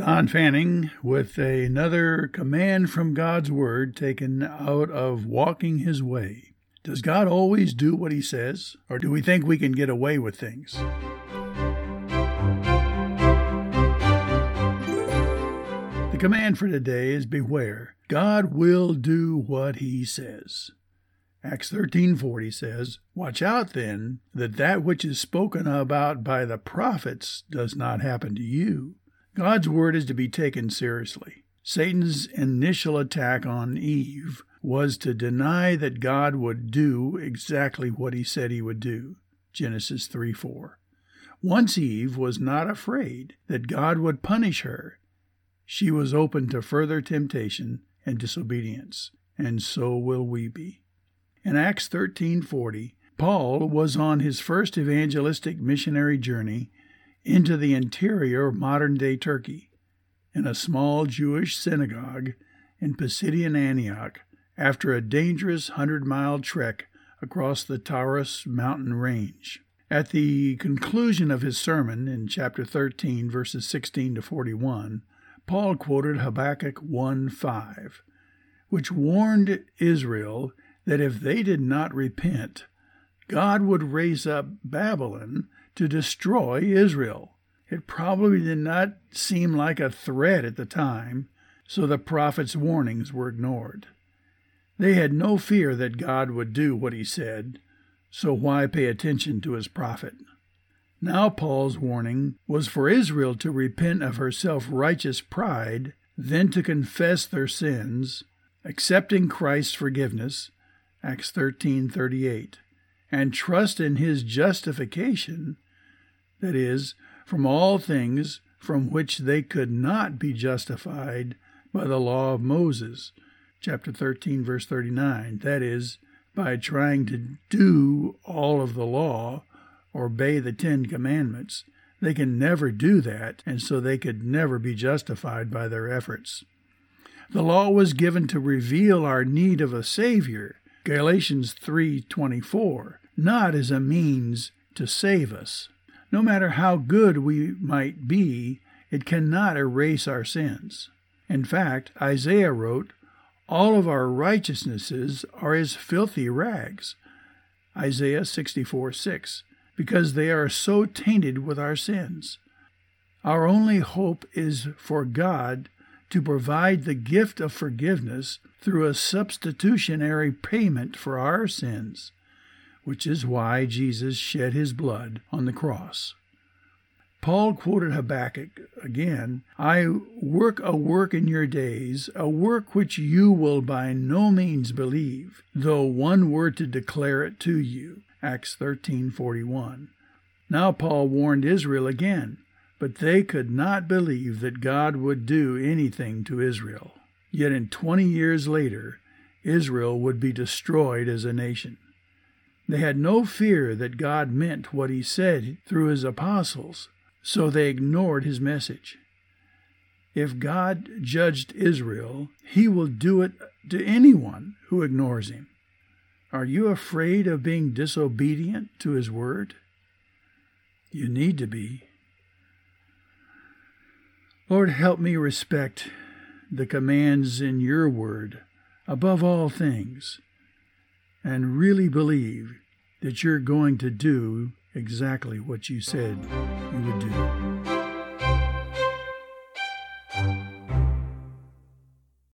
Don Fanning with another command from God's Word taken out of Walking His Way. Does God always do what He says, or do we think we can get away with things? The command for today is beware. God will do what He says. Acts 13:40 says, "Watch out then that that which is spoken about by the prophets does not happen to you." God's word is to be taken seriously. Satan's initial attack on Eve was to deny that God would do exactly what he said he would do. Genesis 3 4. Once Eve was not afraid that God would punish her, she was open to further temptation and disobedience, and so will we be. In Acts 13:40, Paul was on his first evangelistic missionary journey into the interior of modern-day Turkey in a small Jewish synagogue in Pisidian Antioch after a dangerous 100-mile trek across the Taurus mountain range. At the conclusion of his sermon in chapter 13 verses 16 to 41, Paul quoted Habakkuk 1:5, which warned Israel that if they did not repent, God would raise up Babylon to destroy Israel. It probably did not seem like a threat at the time, so the prophet's warnings were ignored. They had no fear that God would do what he said, so why pay attention to his prophet? Now, Paul's warning was for Israel to repent of her self righteous pride, then to confess their sins, accepting Christ's forgiveness, Acts 13:38, and trust in his justification, that is, from all things from which they could not be justified by the law of Moses, chapter 13 verse 39, that is, by trying to do all of the law obey the 10 commandments. They can never do that, and so they could never be justified by their efforts. The law was given to reveal our need of a savior, Galatians 3:24, not as a means to save us. No matter how good we might be, it cannot erase our sins. In fact, Isaiah wrote, All of our righteousnesses are as filthy rags. Isaiah 64 6, because they are so tainted with our sins. Our only hope is for God to provide the gift of forgiveness through a substitutionary payment for our sins, which is why Jesus shed his blood on the cross. Paul quoted Habakkuk again I work a work in your days, a work which you will by no means believe, though one were to declare it to you. Acts 13:41. Now Paul warned Israel again, but they could not believe that God would do anything to Israel. Yet in 20 years later, Israel would be destroyed as a nation. They had no fear that God meant what he said through his apostles, so they ignored his message. If God judged Israel, he will do it to anyone who ignores him. Are you afraid of being disobedient to his word? You need to be. Lord, help me respect the commands in your word above all things and really believe that you're going to do exactly what you said you would do.